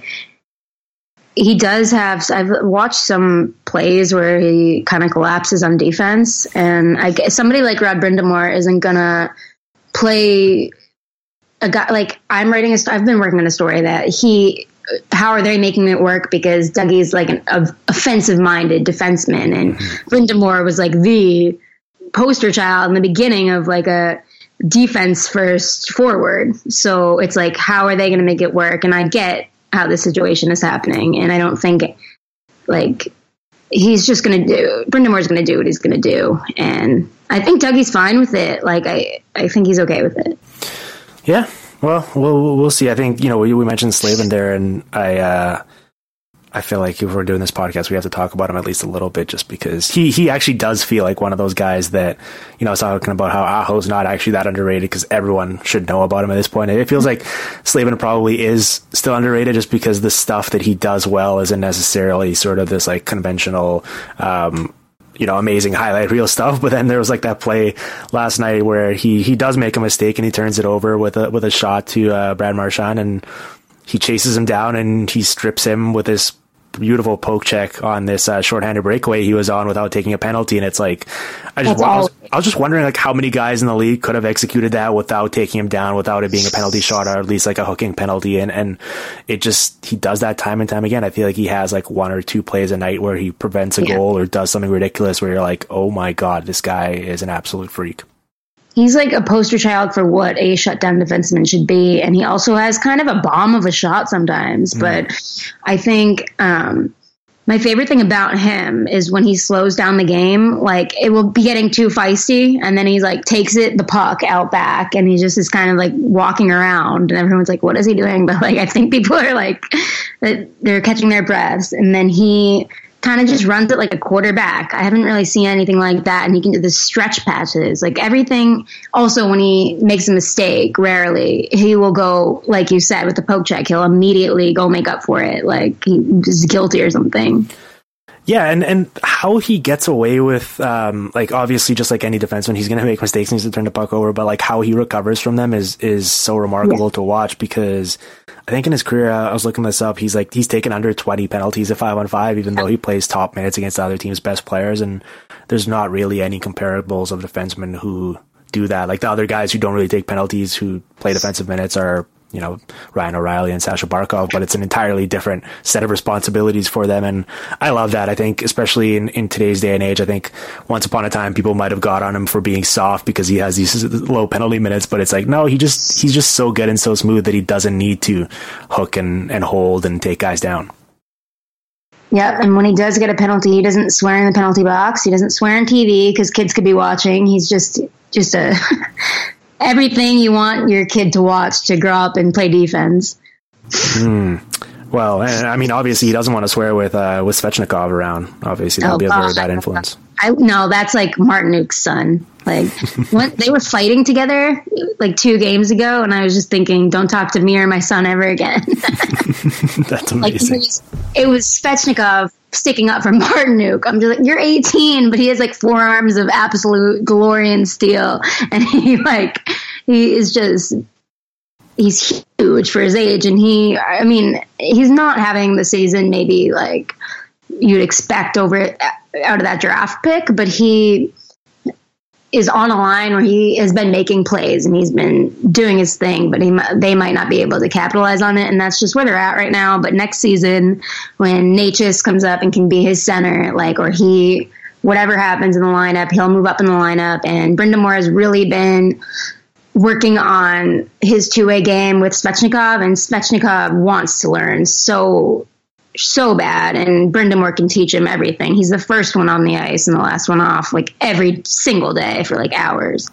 he does have. I've watched some plays where he kind of collapses on defense, and I guess somebody like Rod Brind'Amour isn't gonna play a guy like I'm writing a. I've been working on a story that he. How are they making it work? Because Dougie's like an offensive minded defenseman, and mm-hmm. Was like the poster child in the beginning of like a defense first forward. So it's like, how are they going to make it work? And I get how the situation is happening. And I don't think like he's just going to do, Brind'Amour's going to do what he's going to do. And I think Dougie's fine with it. Like, I, I think he's okay with it. Yeah. Well, we'll, we'll see. I think, you know, we, we mentioned Slavin there and I, uh, I feel like if we're doing this podcast, we have to talk about him at least a little bit, just because he he actually does feel like one of those guys that you know, I was talking about how Aho's not actually that underrated because everyone should know about him at this point. It feels like Slavin probably is still underrated just because the stuff that he does well isn't necessarily sort of this like conventional. Um, you know, amazing highlight reel stuff. But then there was like that play last night where he he does make a mistake and he turns it over with a with a shot to uh, Brad Marchand and he chases him down and he strips him with his beautiful poke check on this uh, shorthanded breakaway he was on without taking a penalty. And it's like, I just, I was, I was, just wondering like how many guys in the league could have executed that without taking him down, without it being a penalty shot or at least like a hooking penalty. And, and it just, he does that time and time again. I feel like he has like one or two plays a night where he prevents a yeah. goal or does something ridiculous where you're like, oh my God, this guy is an absolute freak he's like a poster child for what a shutdown defenseman should be. And he also has kind of a bomb of a shot sometimes. Mm. But I think um, my favorite thing about him is when he slows down the game, like it will be getting too feisty. And then he like takes it, the puck out back, and he just is kind of like walking around. And everyone's like, what is he doing? *laughs* But like, I think people are like, they're catching their breaths. And then he kind of just runs it like a quarterback. I haven't really seen anything like that. And he can do the stretch patches, like everything. Also, when he makes a mistake, rarely he will go, like you said, with the poke check. He'll immediately go make up for it, like he's guilty or something. Yeah, and, and how he gets away with, um, like obviously just like any defenseman, he's going to make mistakes and he's to turn the puck over, but like how he recovers from them is is so remarkable yeah. to watch because I think in his career, I was looking this up, he's like he's taken under twenty penalties at five on five, even though he plays top minutes against the other team's best players, and there's not really any comparables of defensemen who do that. Like the other guys who don't really take penalties, who play defensive minutes, are you know, Ryan O'Reilly and Sasha Barkov, but it's an entirely different set of responsibilities for them. And I love that. I think, especially in, in today's day and age, I think once upon a time people might have got on him for being soft because he has these low penalty minutes, but it's like, no, he just, he's just so good and so smooth that he doesn't need to hook and, and hold and take guys down. Yep, and when he does get a penalty, he doesn't swear in the penalty box. He doesn't swear on TV because kids could be watching. He's just just a *laughs* everything you want your kid to watch to grow up and play defense. Mm. Well, I mean, obviously he doesn't want to swear with uh, with Svechnikov around. Obviously, that'll oh, be a very bad influence. I no, that's like Martinook's son. Like *laughs* when they were fighting together like two games ago, and I was just thinking, don't talk to me or my son ever again. *laughs* that's *laughs* amazing. Like, it, was, it was Svechnikov sticking up for Martinook. I'm just like, you're 18, but he has like four arms of absolute glory and steel, and he like he is just he's huge for his age, and he I mean he's not having the season maybe like you'd expect over out of that draft pick, but he is on a line where he has been making plays and he's been doing his thing, but he they might not be able to capitalize on it, and that's just where they're at right now. But next season, when Necas comes up and can be his center, like or he whatever happens in the lineup, he'll move up in the lineup. And Brind'Amour has really been working on his two way game with Svechnikov, and Svechnikov wants to learn so so bad, and Brind'Amour can teach him everything. He's the first one on the ice and the last one off, like every single day for like hours.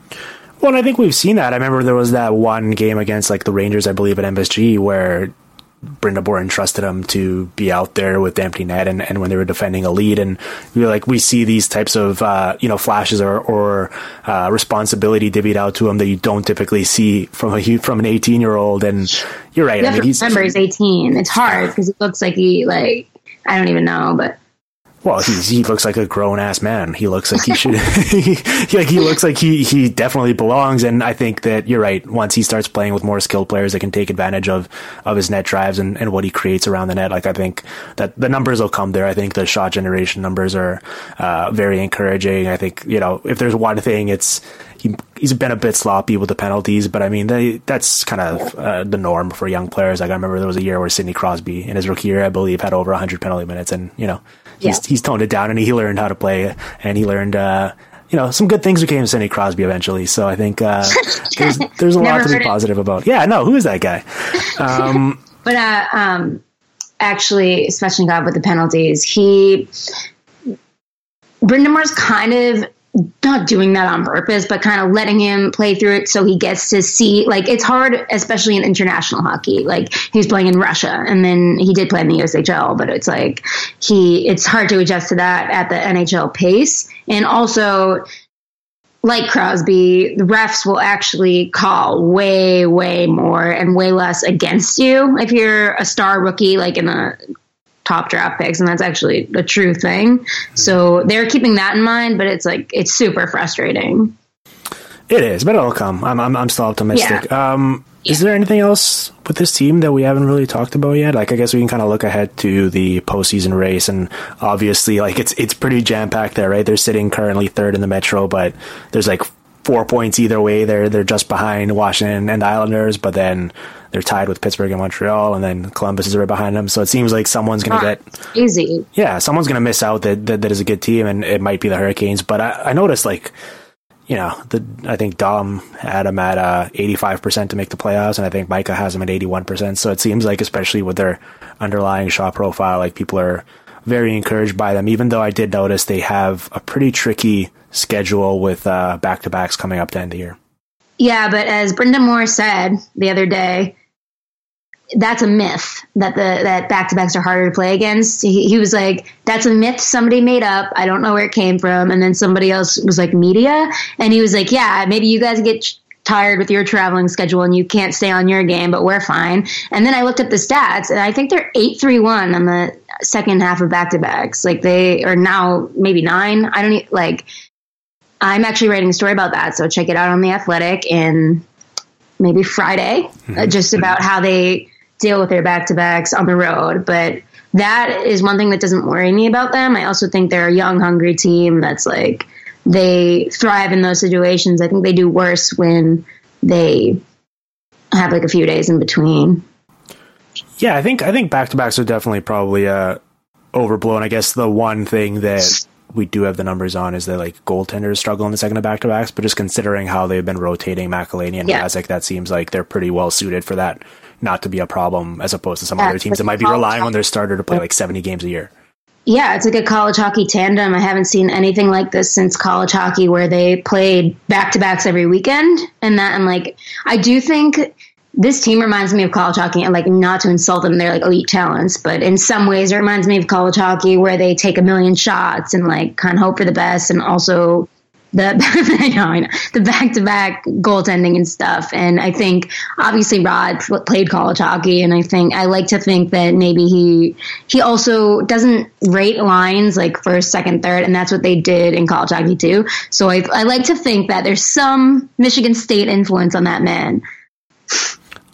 Well, I think we've seen that. I remember there was that one game against like the Rangers, I believe, at MSG where Brind'Amour trusted him to be out there with the empty net and, and when they were defending a lead. And we like, we see these types of, uh, you know, flashes or, or, uh, responsibility divvied out to him that you don't typically see from a, from an 18 year old. And you're right. You I mean, he's, remember he's 18. It's hard because he looks like he, like, I don't even know, but well, he's, he looks like a grown ass man. He looks like he should, *laughs* he, like he looks like he, he definitely belongs. And I think that you're right. Once he starts playing with more skilled players that can take advantage of, of his net drives and, and what he creates around the net, like I think that the numbers will come there. I think the shot generation numbers are, uh, very encouraging. I think, you know, if there's one thing, it's, he, he's been a bit sloppy with the penalties, but I mean, they, that's kind of uh, the norm for young players. Like I remember there was a year where Sidney Crosby in his rookie year, I believe, had over 100 penalty minutes, and you know, he's Yeah. he's toned it down and he learned how to play, and he learned, uh, you know, some good things became Sidney Crosby eventually. So I think uh, *laughs* there's there's a lot to be it. positive about. Yeah, no, who is that guy? Um, *laughs* But uh, um, actually, especially God with the penalties, he Brind'Amour's kind of not doing that on purpose, but kind of letting him play through it so he gets to see. Like it's hard, especially in international hockey. Like he's playing in Russia, and then he did play in the USHL, but it's like he it's hard to adjust to that at the NHL pace, and also like Crosby, the refs will actually call way, way more and way less against you if you're a star rookie, like in the top draft picks, and that's actually a true thing. So they're keeping that in mind, but it's like it's super frustrating. it is, but it'll come. I'm I'm, I'm still optimistic. Um, Is there anything else with this team that we haven't really talked about yet? Like, I guess we can kind of look ahead to the postseason race, and obviously, like it's it's pretty jam packed there, right? They're sitting currently third in the Metro, but there's like four points either way. They're they're just behind Washington and Islanders, but then they're tied with Pittsburgh and Montreal, and then Columbus is right behind them. So it seems like someone's going to get Easy. yeah, someone's going to miss out that, that that is a good team, and it might be the Hurricanes. But I, I noticed, like, you know, the I think Dom had him at uh, eighty five percent to make the playoffs, and I think Micah has him at eighty one percent. So it seems like, especially with their underlying shot profile, like people are very encouraged by them. Even though I did notice they have a pretty tricky schedule with back to backs coming up to end the year. Yeah, but as Brind'Amour said the other day, that's a myth that the that back to backs are harder to play against. He, he was like, "That's a myth somebody made up. I don't know where it came from." And then somebody else was like, "Media," and he was like, "Yeah, maybe you guys get ch- tired with your traveling schedule and you can't stay on your game, but we're fine." And then I looked up the stats, and I think they're eight three one on the second half of back to backs. Like they are now maybe nine. I don't e- like. I'm actually writing a story about that, so check it out on the Athletic and maybe Friday, uh, just about how they deal with their back to backs on the road. But that is one thing that doesn't worry me about them. I also think they're a young, hungry team that's like they thrive in those situations. I think they do worse when they have like a few days in between. Yeah, I think I think back to backs are definitely probably uh, overblown. I guess the one thing that we do have the numbers on is that like goaltenders struggle in the second of back to backs, but just considering how they've been rotating McElhinney and Yeah. That seems like they're pretty well suited for that not to be a problem as opposed to some Yeah, other teams that might be relying on their starter to play like 70 games a year. Yeah, it's like a college hockey tandem. I haven't seen anything like this since college hockey where they played back to backs every weekend. And that, and like, I do think this team reminds me of college hockey and like not to insult them, they're like elite talents, but in some ways it reminds me of college hockey where they take a million shots and like kind of hope for the best and also *laughs* the I know, I know, the back to back goaltending and stuff. And I think obviously Rod played college hockey, and I think I like to think that maybe he he also doesn't rate lines like first, second, third, and that's what they did in college hockey too. So I I like to think that there's some Michigan State influence on that man.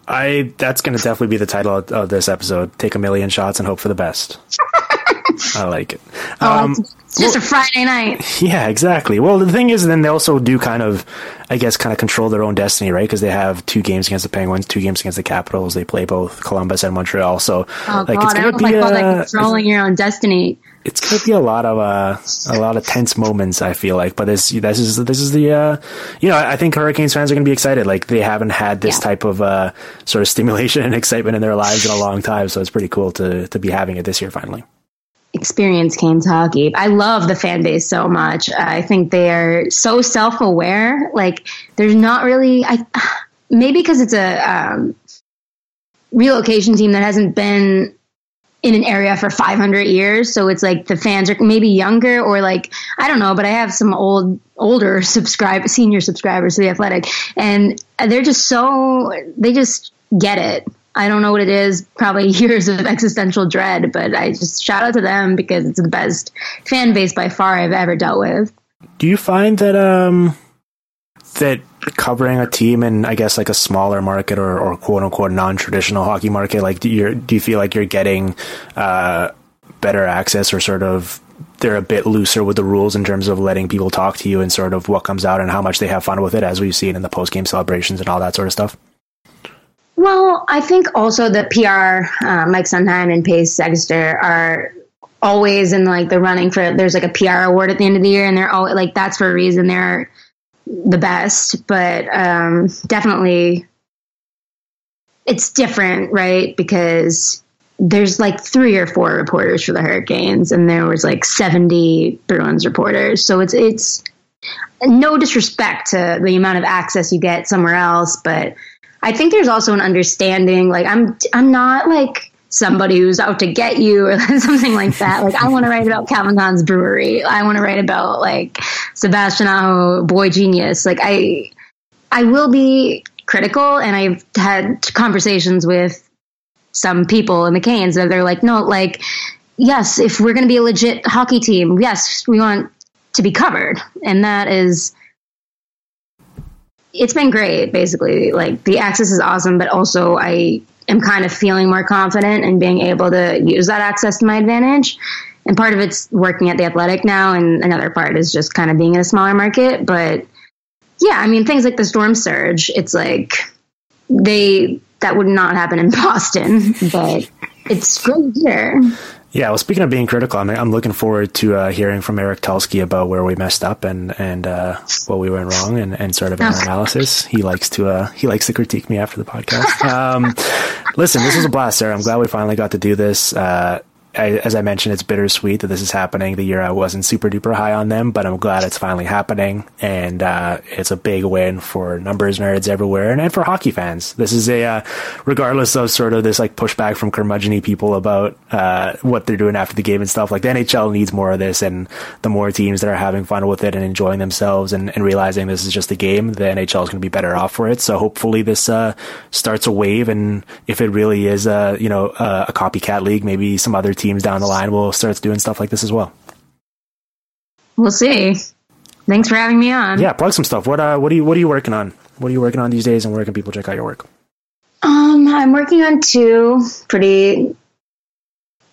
I that's going to definitely be the title of, of this episode. Take a million shots and hope for the best. *laughs* I like it. Oh, Um, it's it's just a Friday night. yeah, exactly. Well, the thing is, then they also do kind of, I guess, kind of control their own destiny, right? Because they have two games against the Penguins, two games against the Capitals. They play both Columbus and Montreal. So, Oh like, god, it's I gonna don't be I call that controlling your own destiny. it's gonna be a lot of uh, a lot of tense moments. I feel like, but this this is this is the uh, you know I think Hurricanes fans are gonna be excited. Like they haven't had this Yeah. type of uh, sort of stimulation *laughs* and excitement in their lives in a long time. So it's pretty cool to to be having it this year finally. Experience Canes hockey. I love the fan base so much. I think they are so self aware. Like there's not really I maybe because it's a um, relocation team that hasn't been in an area for 500 years so it's like the fans are maybe younger or like i don't know but i have some old older *laughs* subscribe senior subscribers to the athletic and they're just so they just get it i don't know what it is probably *laughs* years of existential dread but i just shout out to them because it's the best fan base by far i've ever dealt with Do you find that um that covering a team in I guess like a smaller market or, or quote unquote non traditional hockey market, like do you do you feel like you're getting uh better access or sort of they're a bit looser with the rules in terms of letting people talk to you and sort of what comes out and how much they have fun with it as we've seen in the post game celebrations and all that sort of stuff? Well, I think also the PR, uh, Mike Sundheim and Pace Sagester are always in like the running for. There's like a PR award at the end of the year, and they're all like that's for a reason. They're the best, but um, definitely it's different, right? Because there's like three or four reporters for the Hurricanes, and there was like 70 Bruins reporters. So it's it's no disrespect to the amount of access you get somewhere else, but I think there's also an understanding. Like I'm, I'm not like somebody who's out to get you or *laughs* something like that. Like I want to write about Calvin Kahn's brewery. I want to write about like Sebastian Aho, boy genius. Like I, I will be critical, and I've had conversations with some people in the Canes that they're like, no, like yes, if we're going to be a legit hockey team, yes, we want to be covered, and that is it's been great basically. Like the access is awesome but also i am kind of feeling more confident in being able to use that access to my advantage. And part of it's working at the athletic now and another part is just kind of being in a smaller market. But yeah i mean things like the storm surge it's like they that would not happen in *laughs* boston but it's great here Yeah, well, speaking of being critical, I'm, I'm looking forward to uh, hearing from Eric Tulsky about where we messed up and and uh, what we went wrong and, and sort of an *laughs* analysis. He likes to uh, he likes to critique me after the podcast. Um, listen, this was a blast, Sara. I'm glad we finally got to do this. I, as I mentioned, it's bittersweet that this is happening the year I wasn't super duper high on them, but I'm glad it's finally happening. And uh, it's a big win for numbers nerds everywhere and, and for hockey fans. This is a, uh, regardless of sort of this like pushback from curmudgeony people about uh, what they're doing after the game and stuff, like the NHL needs more of this. And the more teams that are having fun with it and enjoying themselves and, and realizing this is just a game, the NHL is going to be better off for it. So hopefully this uh, starts a wave. And if it really is, uh, you know, uh, a copycat league, maybe some other teams down the line will start doing stuff like this as well. we'll see thanks for having me on Yeah, plug some stuff. What uh, what are you what are you working on? What are you working on these days, and where can people check out your work? Um, I'm working on two pretty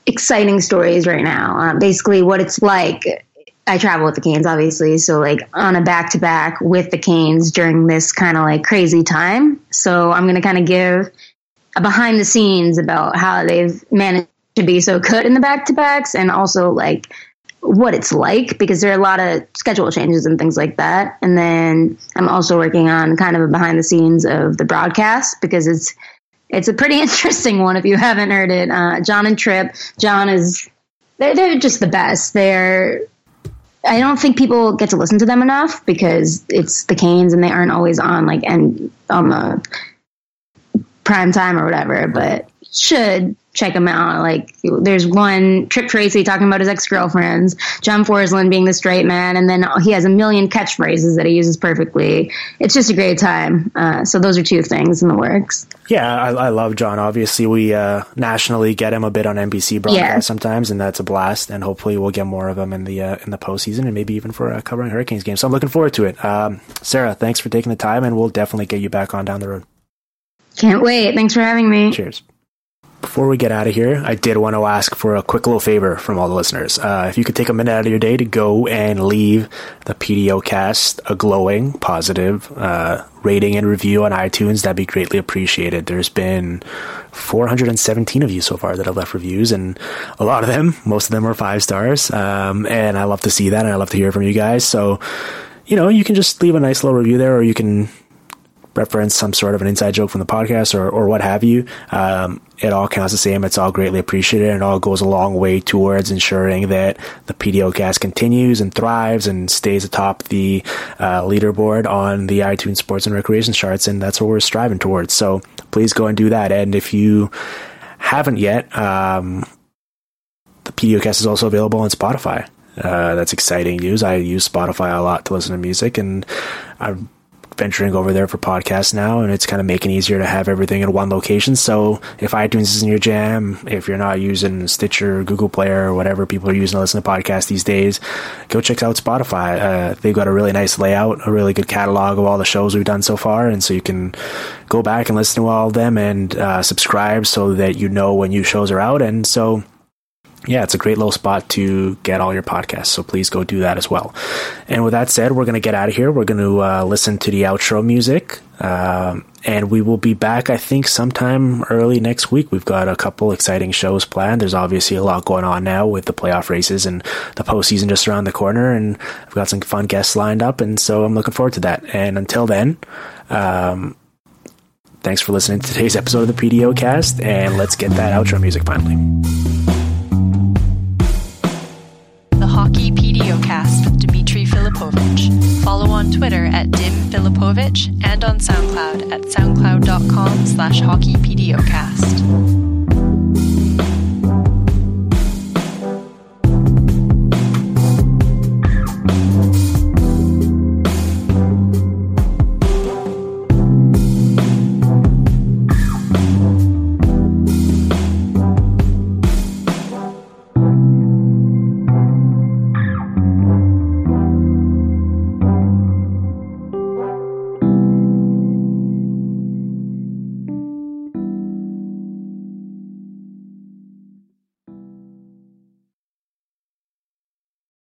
exciting stories right now. Uh, basically, what it's like. I travel with the Canes, obviously, so like on a back to back with the Canes during this kind of like crazy time. So I'm going to kind of give a behind the scenes about how they've managed to be so good in the back to backs, and also like what it's like because there are a lot of schedule changes and things like that. And then I'm also working on kind of a behind the scenes of the broadcast because it's it's a pretty *laughs* interesting one if you haven't heard it. Uh, John and Tripp, John is they're they're just the best. They're I don't think people get to listen to them enough because it's the Canes and they aren't always on like and on the prime time or whatever. But should check him out. Like there's one Tripp Tracy talking about his ex girlfriends, John Forslund being the straight man, and then he has a million catchphrases that he uses perfectly. It's just a great time. Uh, so those are two things in the works. Yeah, I, I love John. Obviously, we uh, nationally get him a bit on NBC broadcast Yeah. sometimes, and that's a blast. And hopefully, we'll get more of him in the uh, in the postseason, and maybe even for uh, covering Hurricanes games. So I'm looking forward to it. Um, Sara, thanks for taking the time, and we'll definitely get you back on down the road. Can't wait. Thanks for having me. Cheers. Before we get out of here, I did want to ask for a quick little favor from all the listeners. Uh, if you could take a minute out of your day to go and leave the PDO cast a glowing, positive uh, rating and review on iTunes, that'd be greatly appreciated. There's been 417 of you so far that have left reviews, and a lot of them, most of them are five stars. Um, and I love to see that, and I love to hear from you guys. So, you know, you can just leave a nice little review there, or you can reference some sort of an inside joke from the podcast or, or what have you. Um, it all counts the same. It's all greatly appreciated and it all goes a long way towards ensuring that the PDO cast continues and thrives and stays atop the uh, leaderboard on the iTunes sports and recreation charts. And that's what we're striving towards. So please go and do that. And if you haven't yet, um, the PDO cast is also available on Spotify. Uh, that's exciting news. I use Spotify a lot to listen to music and I'm venturing over there for podcasts now, and it's kind of making easier to have everything in one location. So if iTunes is in your jam, if you're not using Stitcher, Google Player, or whatever people are using to listen to podcasts these days, go check out Spotify. Uh, they've got a really nice layout, a really good catalog of all the shows we've done so far, and so you can go back and listen to all of them and uh, subscribe so that you know when new shows are out. And so yeah, it's a great little spot to get all your podcasts. So please go do that as well. And with that said, we're going to get out of here. We're going to uh, listen to the outro music. Um, and we will be back, I think, sometime early next week. We've got a couple exciting shows planned. There's obviously a lot going on now with the playoff races and the postseason just around the corner. And I've got some fun guests lined up. And so I'm looking forward to that. And until then, um, thanks for listening to today's episode of the PDO cast. And let's get that outro music finally. Twitter at Dim Filipovic and on SoundCloud at soundcloud.com slash hockeypdocast.